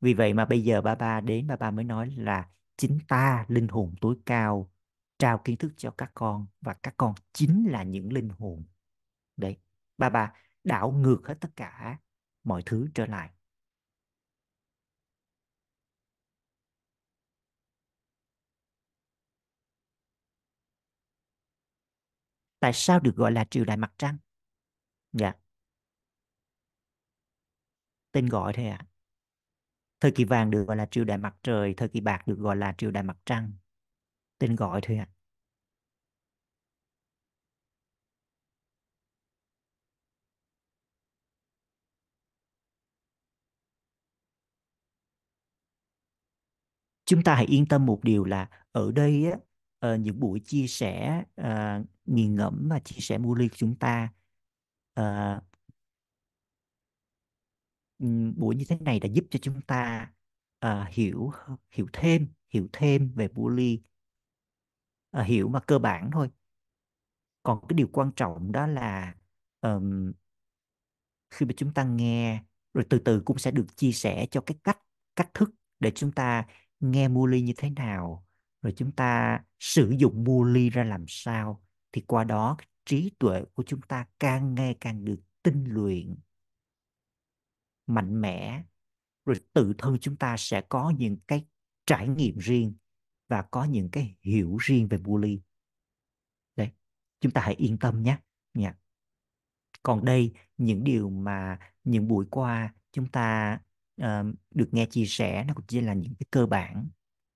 Vì vậy mà bây giờ ba ba đến ba ba mới nói là chính ta linh hồn tối cao trao kiến thức cho các con và các con chính là những linh hồn. Đấy, ba ba đảo ngược hết tất cả mọi thứ trở lại. Tại sao được gọi là triều đại mặt trăng? Dạ, tên gọi thôi ạ. À. Thời kỳ vàng được gọi là triều đại mặt trời, thời kỳ bạc được gọi là triều đại mặt trăng. Tên gọi thôi ạ. À. Chúng ta hãy yên tâm một điều là ở đây á, uh, những buổi chia sẻ uh, nghiền ngẫm và chia sẻ mua ly của chúng ta. Uh, buổi như thế này đã giúp cho chúng ta uh, hiểu hiểu thêm hiểu thêm về bully uh, hiểu mà cơ bản thôi. Còn cái điều quan trọng đó là um, khi mà chúng ta nghe rồi từ từ cũng sẽ được chia sẻ cho cái cách cách thức để chúng ta nghe mua ly như thế nào rồi chúng ta sử dụng bully ra làm sao thì qua đó trí tuệ của chúng ta càng ngày càng được tinh luyện mạnh mẽ. Rồi tự thân chúng ta sẽ có những cái trải nghiệm riêng và có những cái hiểu riêng về bully đấy chúng ta hãy yên tâm nhé. Nha còn đây những điều mà những buổi qua chúng ta uh, được nghe chia sẻ nó cũng chỉ là những cái cơ bản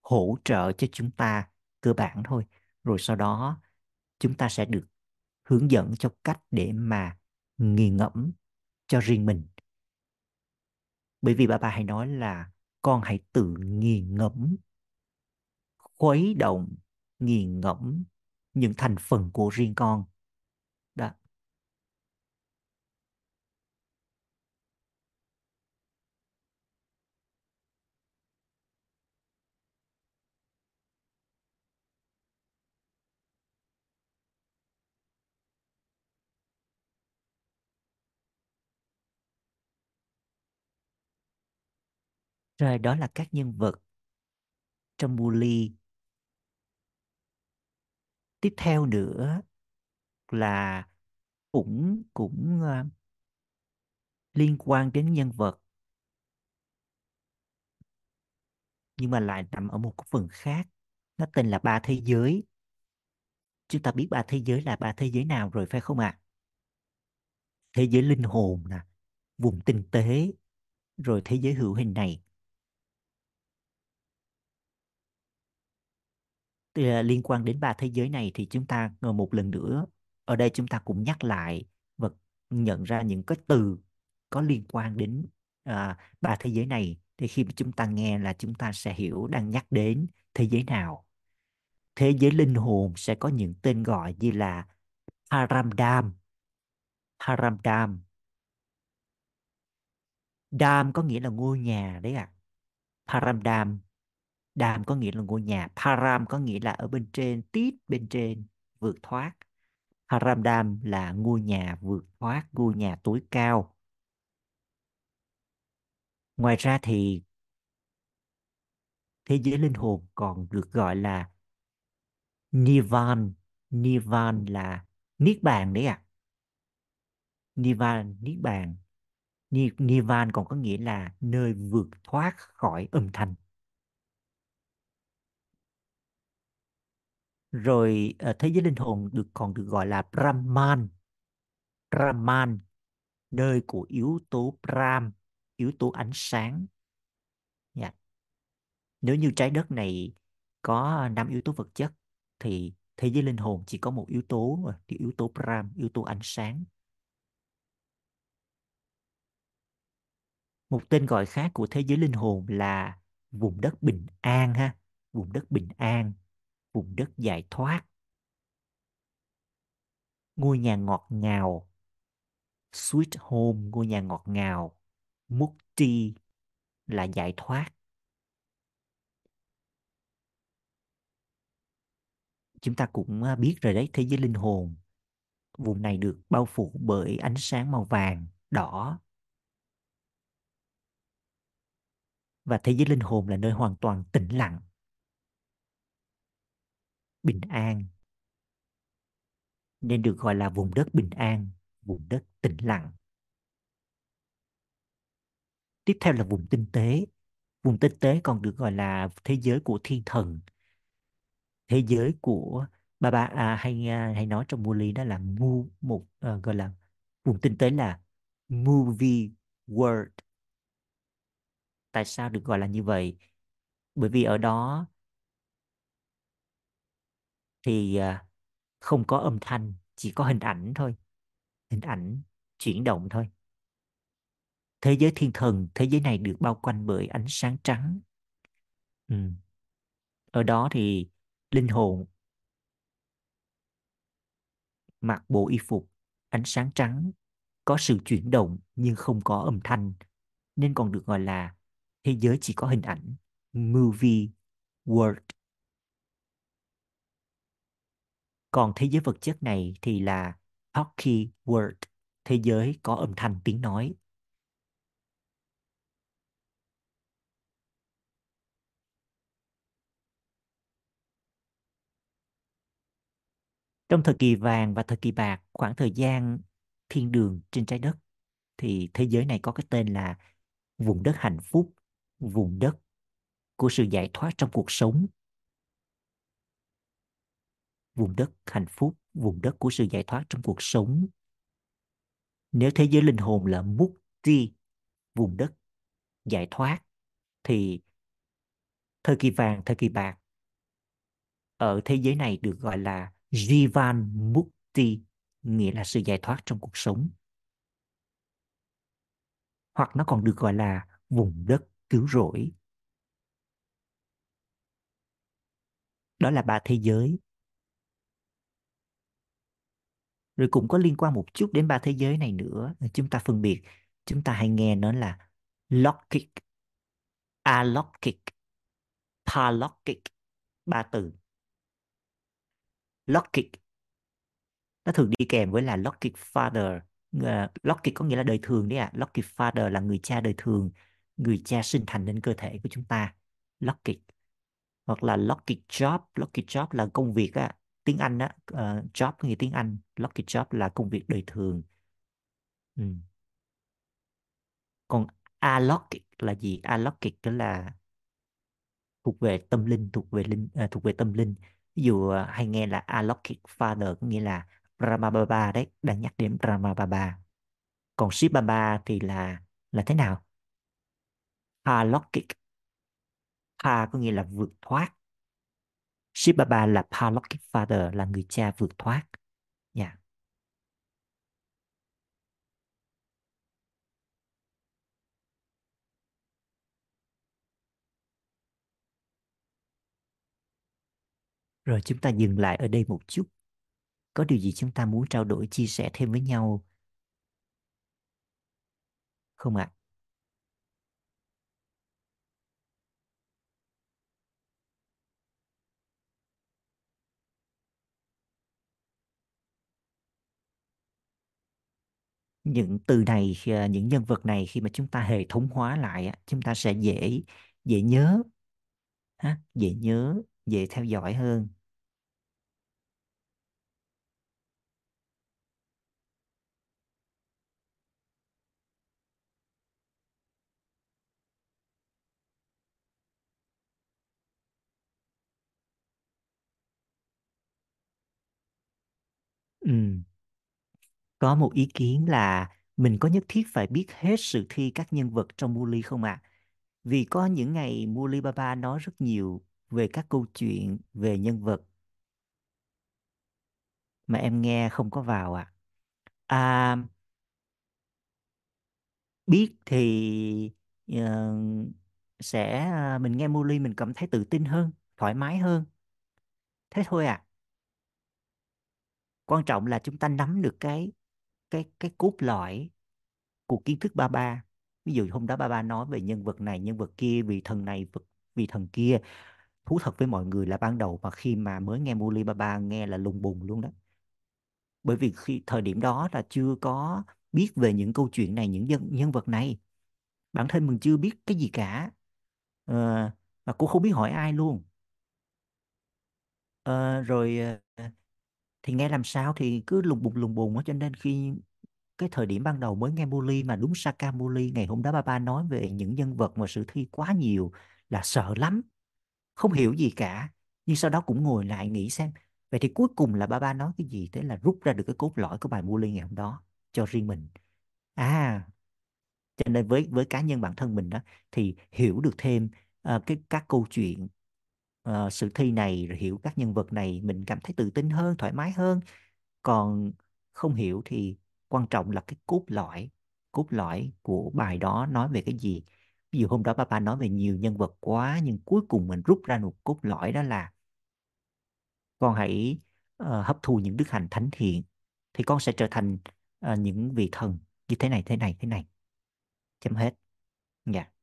hỗ trợ cho chúng ta cơ bản thôi. Rồi sau đó, chúng ta sẽ được hướng dẫn cho cách để mà nghiền ngẫm cho riêng mình. Bởi vì bà bà hay nói là con hãy tự nghiền ngẫm, khuấy động nghiền ngẫm những thành phần của riêng con đó rồi đó là các nhân vật trong Muli tiếp theo nữa là cũng cũng uh, liên quan đến nhân vật. Nhưng mà lại nằm ở một cái phần khác nó tên là ba thế giới. Chúng ta biết ba thế giới là ba thế giới nào rồi phải không ạ? À? thế giới linh hồn nè vùng tinh tế rồi thế giới hữu hình này. À, liên quan đến ba thế giới này thì chúng ta ờ, một lần nữa ở đây chúng ta cũng nhắc lại và nhận ra những cái từ có liên quan đến à, ba thế giới này. Thì khi mà chúng ta nghe là chúng ta sẽ hiểu đang nhắc đến thế giới nào. Thế giới linh hồn sẽ có những tên gọi như là Haramdam Haramdam Dam có nghĩa là ngôi nhà đấy ạ. À. Paramdam. Đàm có nghĩa là ngôi nhà, Param có nghĩa là ở bên trên, tít bên trên, vượt thoát. Paramdam là ngôi nhà vượt thoát, ngôi nhà tối cao. Ngoài ra thì thế giới linh hồn còn được gọi là Nivan. Nivan là Niết Bàn đấy ạ. À. Nivan, Niết Bàn. Nivan còn có nghĩa là nơi vượt thoát khỏi âm thanh. Rồi ờ, thế giới linh hồn được, còn được gọi là Brahman. Brahman, nơi của yếu tố Brahm, yếu tố ánh sáng. Yeah. nếu như trái đất này có năm yếu tố vật chất, thì thế giới linh hồn chỉ có một yếu tố thì yếu tố Brahm, yếu tố ánh sáng. Một tên gọi khác của thế giới linh hồn là vùng đất bình an ha, vùng đất bình an vùng đất giải thoát. Ngôi nhà ngọt ngào. Sweet home, ngôi nhà ngọt ngào. Mukti là giải thoát. Chúng ta cũng à, biết rồi đấy, thế giới linh hồn. Vùng này được bao phủ bởi ánh sáng màu vàng, đỏ. Và thế giới linh hồn là nơi hoàn toàn tĩnh lặng bình an. Nên được gọi là vùng đất bình an vùng đất tĩnh lặng. Tiếp theo là vùng tinh tế. Vùng tinh tế còn được gọi là thế giới của thiên thần. Thế giới của ba ba à, hay à, hay nói trong Muli đó là mu một à, gọi là vùng tinh tế là movie world. Tại sao được gọi là như vậy? Bởi vì ở đó thì à, không có âm thanh, chỉ có hình ảnh thôi, hình ảnh chuyển động thôi. Thế giới thiên thần, thế giới này được bao quanh bởi ánh sáng trắng. Ừ. ở đó thì linh hồn mặc bộ y phục, ánh sáng trắng, có sự chuyển động nhưng không có âm thanh, nên còn được gọi là thế giới chỉ có hình ảnh. Movie, world. Còn thế giới vật chất này thì là talkie world thế giới có âm thanh tiếng nói. Trong thời kỳ vàng và thời kỳ bạc, khoảng thời gian thiên đường trên trái đất, thì thế giới này có cái tên là vùng đất hạnh phúc, vùng đất của sự giải thoát trong cuộc sống vùng đất hạnh phúc, vùng đất của sự giải thoát trong cuộc sống. Nếu thế giới linh hồn là mukti vùng đất giải thoát, thì thời kỳ vàng, thời kỳ bạc ở thế giới này được gọi là Jivan Mukti, nghĩa là sự giải thoát trong cuộc sống. Hoặc nó còn được gọi là vùng đất cứu rỗi. Đó là ba thế giới. Rồi cũng có liên quan một chút đến ba thế giới này nữa. Chúng ta phân biệt chúng ta hay nghe nó là logic alogic paralogic ba từ. Logic nó thường đi kèm với là logic Father ờ, uh, logic có nghĩa là đời thường đấy ạ. À. logic Father là người cha đời thường người cha sinh thành nên cơ thể của chúng ta. Logic hoặc là logic Job logic Job là công việc á tiếng Anh á uh, job có nghĩa tiếng Anh lucky Job là công việc đời thường. Ừ. còn Alokic là gì? Alokic đó là thuộc về tâm linh thuộc về linh uh, thuộc về tâm linh. Ví dụ uh, hay nghe là Alokic Father có nghĩa là Brahmababa đấy đang nhắc đến Brahmababa còn Shiv Baba thì là là thế nào? Palokic Ha có nghĩa là vượt thoát. Shiv Baba là Parlokic Father là người cha vượt thoát yeah. Rồi chúng ta dừng lại ở đây một chút. Có điều gì chúng ta muốn trao đổi, chia sẻ thêm với nhau không ạ? Những từ này, ờ, những nhân vật này khi mà chúng ta hệ thống hóa lại, chúng ta sẽ dễ dễ nhớ, ha, dễ nhớ, dễ theo dõi hơn. Ừ. Có một ý kiến là mình có nhất thiết phải biết hết sự thi các nhân vật trong Muli không ạ? Vì có những ngày Muli Baba nói rất nhiều về các câu chuyện về nhân vật mà em nghe không có vào ạ. À, biết thì uh, sẽ uh, mình nghe Muli mình cảm thấy tự tin hơn, thoải mái hơn. Thế thôi à. Quan trọng là chúng ta nắm được cái cái cái cốt lõi của kiến thức ba ba. Ví dụ hôm đó ba ba nói về nhân vật này nhân vật kia vì thần này vì thần kia. Thú thật với mọi người là ban đầu mà khi mà mới nghe Muli ba ba nghe là lùng bùng luôn đó. Bởi vì khi thời điểm đó là chưa có biết về những câu chuyện này những nhân nhân vật này. Bản thân mình chưa biết cái gì cả. Ờ, và cũng không biết hỏi ai luôn. À, rồi ờ, thì nghe làm sao thì cứ lùng bùng lùng bùng á cho nên khi cái thời điểm ban đầu mới nghe Muli mà đúng Sakamuli ngày hôm đó ba ba nói về những nhân vật mà sử thi quá nhiều là sợ lắm không hiểu gì cả. Nhưng sau đó cũng ngồi lại nghĩ xem vậy thì cuối cùng là ba ba nói cái gì thế là rút ra được cái cốt lõi của bài Muli ngày hôm đó cho riêng mình. À cho nên với với cá nhân bản thân mình đó thì hiểu được thêm uh, cái các câu chuyện uh, sự thi này rồi hiểu các nhân vật này mình cảm thấy tự tin hơn thoải mái hơn. Còn không hiểu thì quan trọng là cái cốt lõi cốt lõi của bài đó nói về cái gì. Ví dụ hôm đó papa nói về nhiều nhân vật quá nhưng cuối cùng mình rút ra một cốt lõi đó là con hãy uh, hấp thu những đức hạnh thánh thiện thì con sẽ trở thành uh, những vị thần như thế này thế này thế này. Chấm hết. Dạ.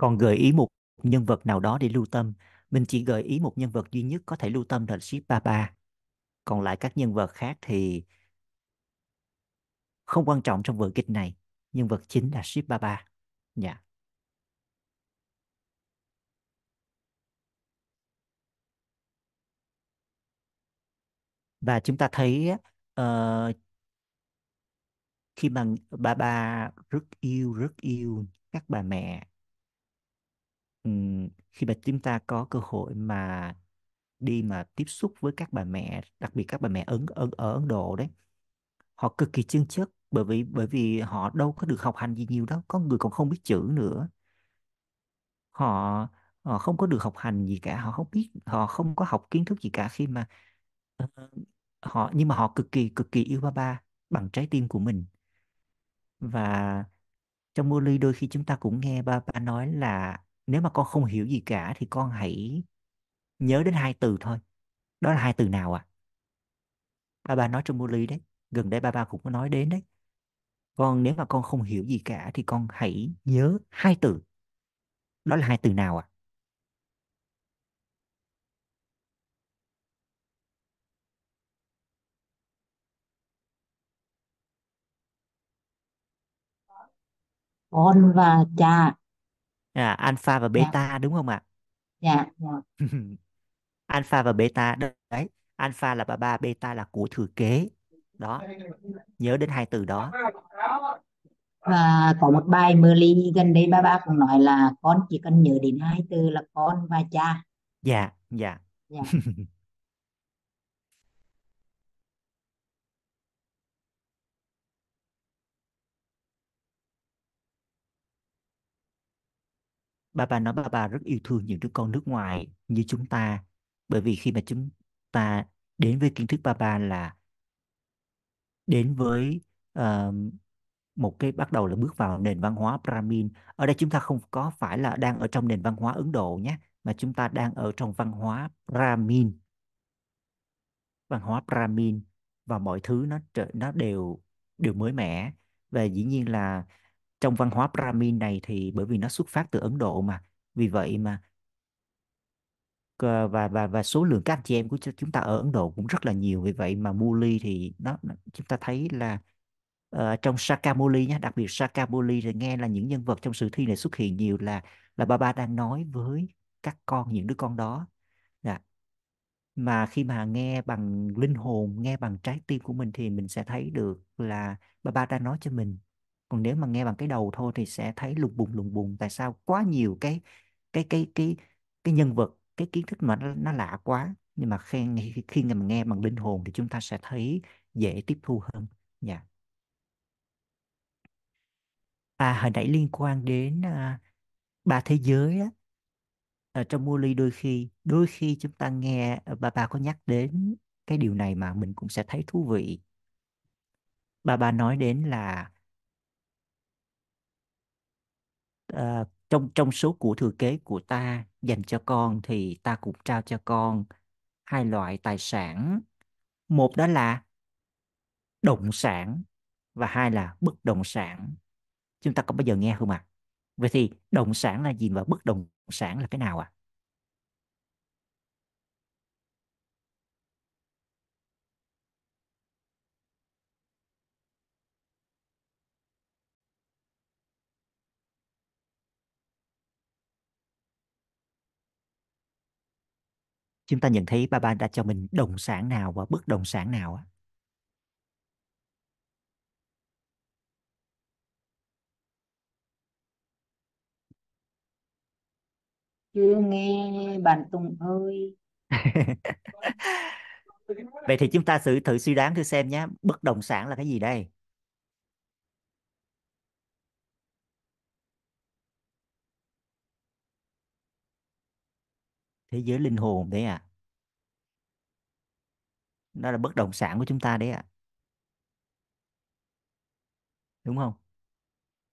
Còn gợi ý một nhân vật nào đó để lưu tâm. Mình chỉ gợi ý một nhân vật duy nhất có thể lưu tâm là ship Papa còn lại các nhân vật khác thì không quan trọng trong vở kịch này. Nhân vật chính là ship Baba. Dạ. Và chúng ta thấy uh, khi mà Baba rất yêu rất yêu các bà mẹ ừm, khi mà chúng ta có cơ hội mà đi mà tiếp xúc với các bà mẹ đặc biệt các bà mẹ Ấn ở, ở Ấn Độ đấy họ cực kỳ chân chất bởi vì bởi vì họ đâu có được học hành gì nhiều đâu có người còn không biết chữ nữa. Họ họ không có được học hành gì cả họ không biết họ không có học kiến thức gì cả khi mà ờ, họ nhưng mà họ cực kỳ cực kỳ yêu ba ba bằng trái tim của mình. Và trong mô ly đôi khi chúng ta cũng nghe ba ba nói là nếu mà con không hiểu gì cả thì con hãy nhớ đến hai từ thôi. Đó là hai từ nào à ba ba nói trong mô ly đấy, gần đây ba ba cũng có nói đến đấy. Con nếu mà con không hiểu gì cả thì con hãy nhớ hai từ. Đó là hai từ nào à con và cha à alpha và dạ. beta đúng không ạ? Dạ dạ. Alpha và beta đấy alpha là ba ba beta là của thừa kế. Đó nhớ đến hai từ đó. Và có một bài mơ ly gần đây ba ba cũng nói là con chỉ cần nhớ đến hai từ là con và cha. Dạ dạ. Dạ ba ba nói ba ba rất yêu thương những đứa con nước ngoài như chúng ta. Bởi vì khi mà chúng ta đến với kiến thức ba ba là đến với uh, một cái bắt đầu là bước vào nền văn hóa Brahmin. Ở đây chúng ta không có phải là đang ở trong nền văn hóa Ấn Độ nhé mà chúng ta đang ở trong văn hóa Brahmin. Văn hóa Brahmin và mọi thứ nó nó đều đều mới mẻ. Và dĩ nhiên là trong văn hóa Brahmin này thì bởi vì nó xuất phát từ Ấn Độ mà. Vì vậy mà và và và số lượng các anh chị em của chúng ta ở Ấn Độ cũng rất là nhiều. Vì vậy mà Muli thì nó, chúng ta thấy là uh, trong Sakamuli nhé đặc biệt Sakamuli thì nghe là những nhân vật trong sử thi này xuất hiện nhiều là là Baba đang nói với các con những đứa con đó. Đã. mà khi mà nghe bằng linh hồn nghe bằng trái tim của mình thì mình sẽ thấy được là Baba đang nói cho mình còn nếu mà nghe bằng cái đầu thôi thì sẽ thấy lùng bùng lùng bùng. Tại sao quá nhiều cái cái cái cái cái nhân vật cái kiến thức mà nó, nó lạ quá. Nhưng mà khi khi mà nghe bằng linh hồn thì chúng ta sẽ thấy dễ tiếp thu hơn. Dạ. À hồi nãy liên quan đến à, ba thế giới á. Ở trong Muli đôi khi đôi khi chúng ta nghe ờ, bà bà có nhắc đến cái điều này mà mình cũng sẽ thấy thú vị. Bà bà nói đến là ờ, trong trong số của thừa kế của ta dành cho con thì ta cũng trao cho con hai loại tài sản. Một đó là động sản và hai là bất động sản. Chúng ta có bao giờ nghe không ạ? Vậy thì động sản là gì và bất động sản là cái nào ạ? Chúng ta nhận thấy ba ba đã cho mình đồng sản nào và bất động sản nào á? Chưa nghe bạn Tùng ơi. Vậy thì chúng ta thử thử suy đoán thử xem nhé bất động sản là cái gì đây thế giới linh hồn đấy à đó là bất động sản của chúng ta đấy ạ. Đúng không?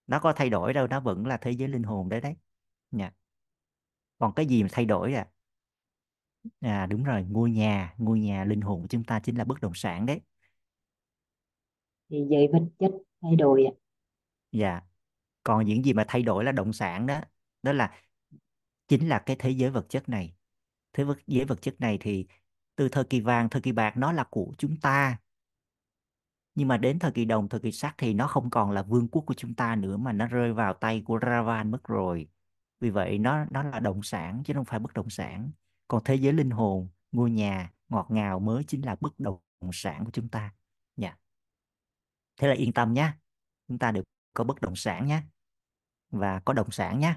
Nó có thay đổi đâu nó vẫn là thế giới linh hồn đấy đấy. Nha còn cái gì mà thay đổi à à đúng rồi ngôi nhà ngôi nhà linh hồn của chúng ta chính là bất động sản đấy. Thì giới vật chất thay đổi ạ. Dạ. Còn những gì mà thay đổi là động sản đó đó là chính là cái thế giới vật chất này thế vật giới vật chất này thì từ thời kỳ vàng, thời kỳ bạc nó là của chúng ta. Nhưng mà đến thời kỳ đồng, thời kỳ sắt thì nó không còn là vương quốc của chúng ta nữa, mà nó rơi vào tay của Ravan mất rồi. Vì vậy nó nó là động sản chứ không phải bất động sản. Còn thế giới linh hồn, ngôi nhà, ngọt ngào mới chính là bất động sản của chúng ta. Nha thế là yên tâm nhé chúng ta được có bất động sản nhé và có động sản nhé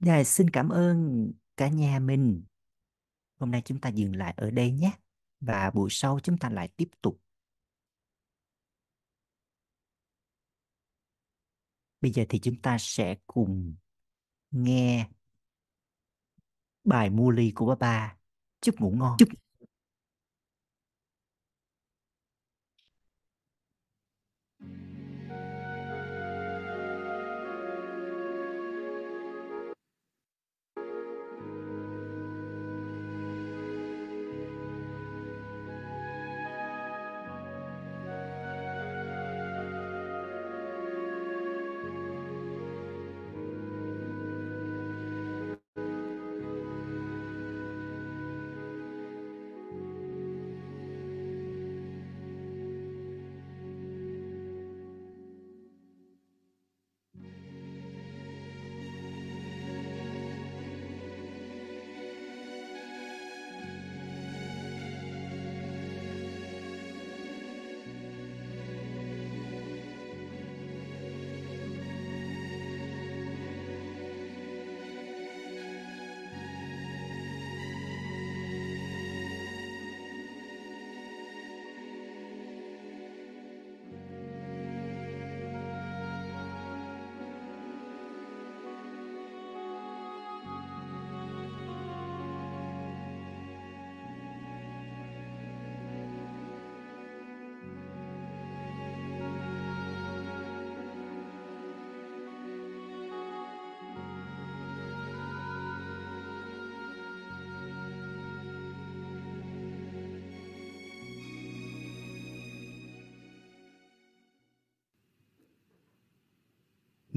Dạ, xin cảm ơn cả nhà mình. Hôm nay chúng ta dừng lại ở đây nhé. Và buổi sau chúng ta lại tiếp tục. Bây giờ thì chúng ta sẽ cùng nghe bài mua ly của ba ba. Chúc ngủ ngon. Chúc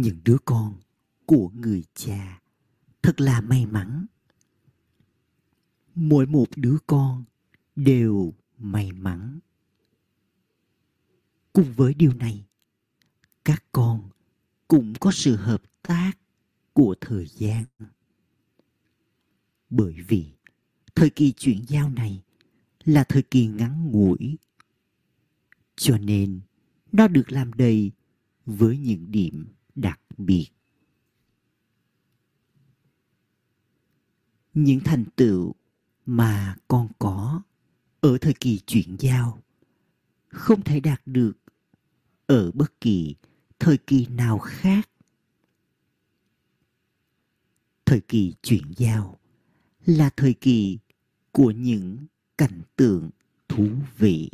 những đứa con của người cha. Thật là may mắn. Mỗi một đứa con đều may mắn. Cùng với điều này, các con cũng có sự hợp tác của thời gian. Bởi vì thời kỳ chuyển giao này là thời kỳ ngắn ngủi, cho nên nó được làm đầy với những điểm đặc biệt. Những thành tựu mà con có ở thời kỳ chuyển giao không thể đạt được ở bất kỳ thời kỳ nào khác. Thời kỳ chuyển giao là thời kỳ của những cảnh tượng thú vị.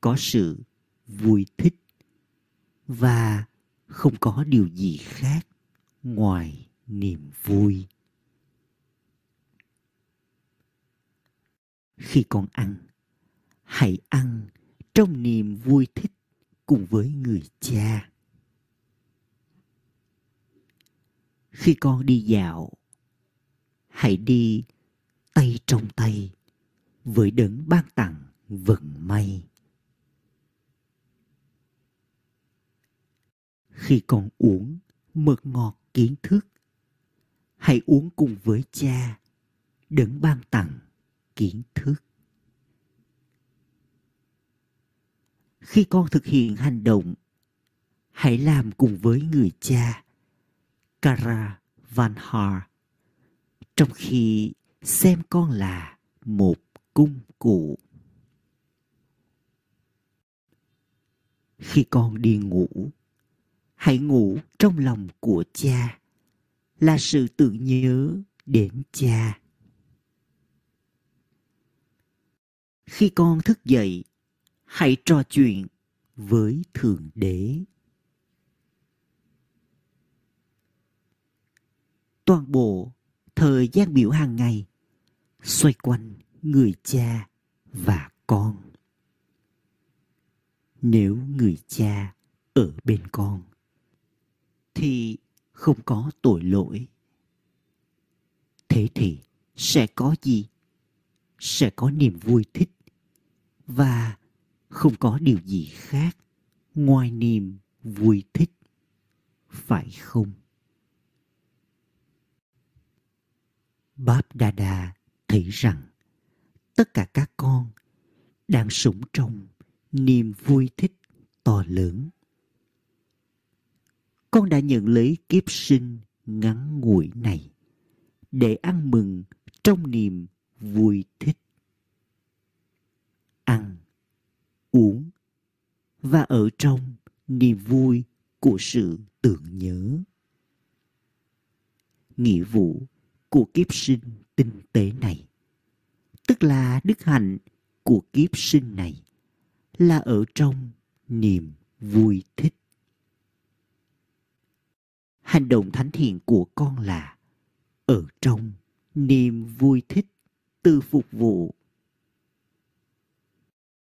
Có sự vui thích và không có điều gì khác ngoài niềm vui. Khi con ăn, hãy ăn trong niềm vui thích cùng với người cha. Khi con đi dạo, hãy đi tay trong tay với đấng ban tặng vận may. Khi con uống mật ngọt kiến thức. Hãy uống cùng với cha, đấng ban tặng kiến thức. Khi con thực hiện hành động, hãy làm cùng với người cha, kara van har trong khi xem con là một cung cụ. Khi con đi ngủ hãy ngủ trong lòng của cha là sự tưởng nhớ đến cha. Khi con thức dậy, hãy trò chuyện với thượng đế. Toàn bộ thời gian biểu hàng ngày xoay quanh người cha và con. Nếu người cha ở bên con thì không có tội lỗi. Thế thì sẽ có gì? Sẽ có niềm vui thích và không có điều gì khác ngoài niềm vui thích, phải không? Báp đa đa thấy rằng tất cả các con đang sống trong niềm vui thích to lớn con đã nhận lấy kiếp sinh ngắn ngủi này để ăn mừng trong niềm vui thích. Ăn, uống và ở trong niềm vui của sự tưởng nhớ. Nghĩa vụ của kiếp sinh tinh tế này, tức là đức hạnh của kiếp sinh này, là ở trong niềm vui thích hành động thánh thiện của con là ở trong niềm vui thích từ phục vụ.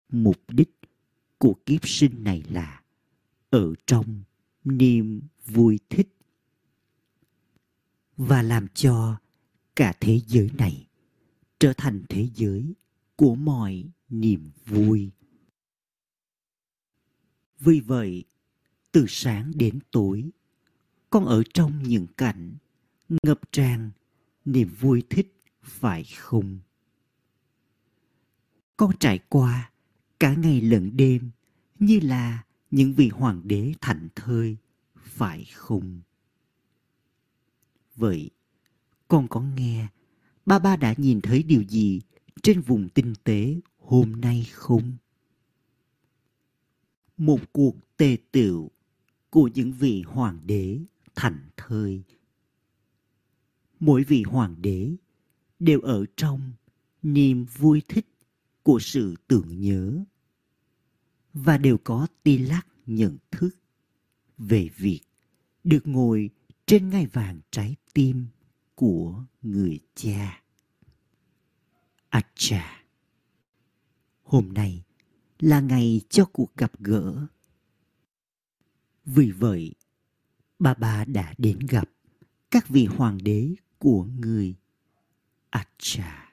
Mục đích của kiếp sinh này là ở trong niềm vui thích và làm cho cả thế giới này trở thành thế giới của mọi niềm vui. Vì vậy, từ sáng đến tối con ở trong những cảnh ngập tràn niềm vui thích phải không? Con trải qua cả ngày lẫn đêm như là những vị hoàng đế thảnh thơi, phải không? Vậy, con có nghe ba ba đã nhìn thấy điều gì trên vùng tinh tế hôm nay không? Một cuộc tề tựu của những vị hoàng đế thành thơi mỗi vị hoàng đế đều ở trong niềm vui thích của sự tưởng nhớ và đều có ti lắc nhận thức về việc được ngồi trên ngai vàng trái tim của người cha. Acha. Hôm nay là ngày cho cuộc gặp gỡ. Vì vậy, bà bà đã đến gặp các vị hoàng đế của người Acha.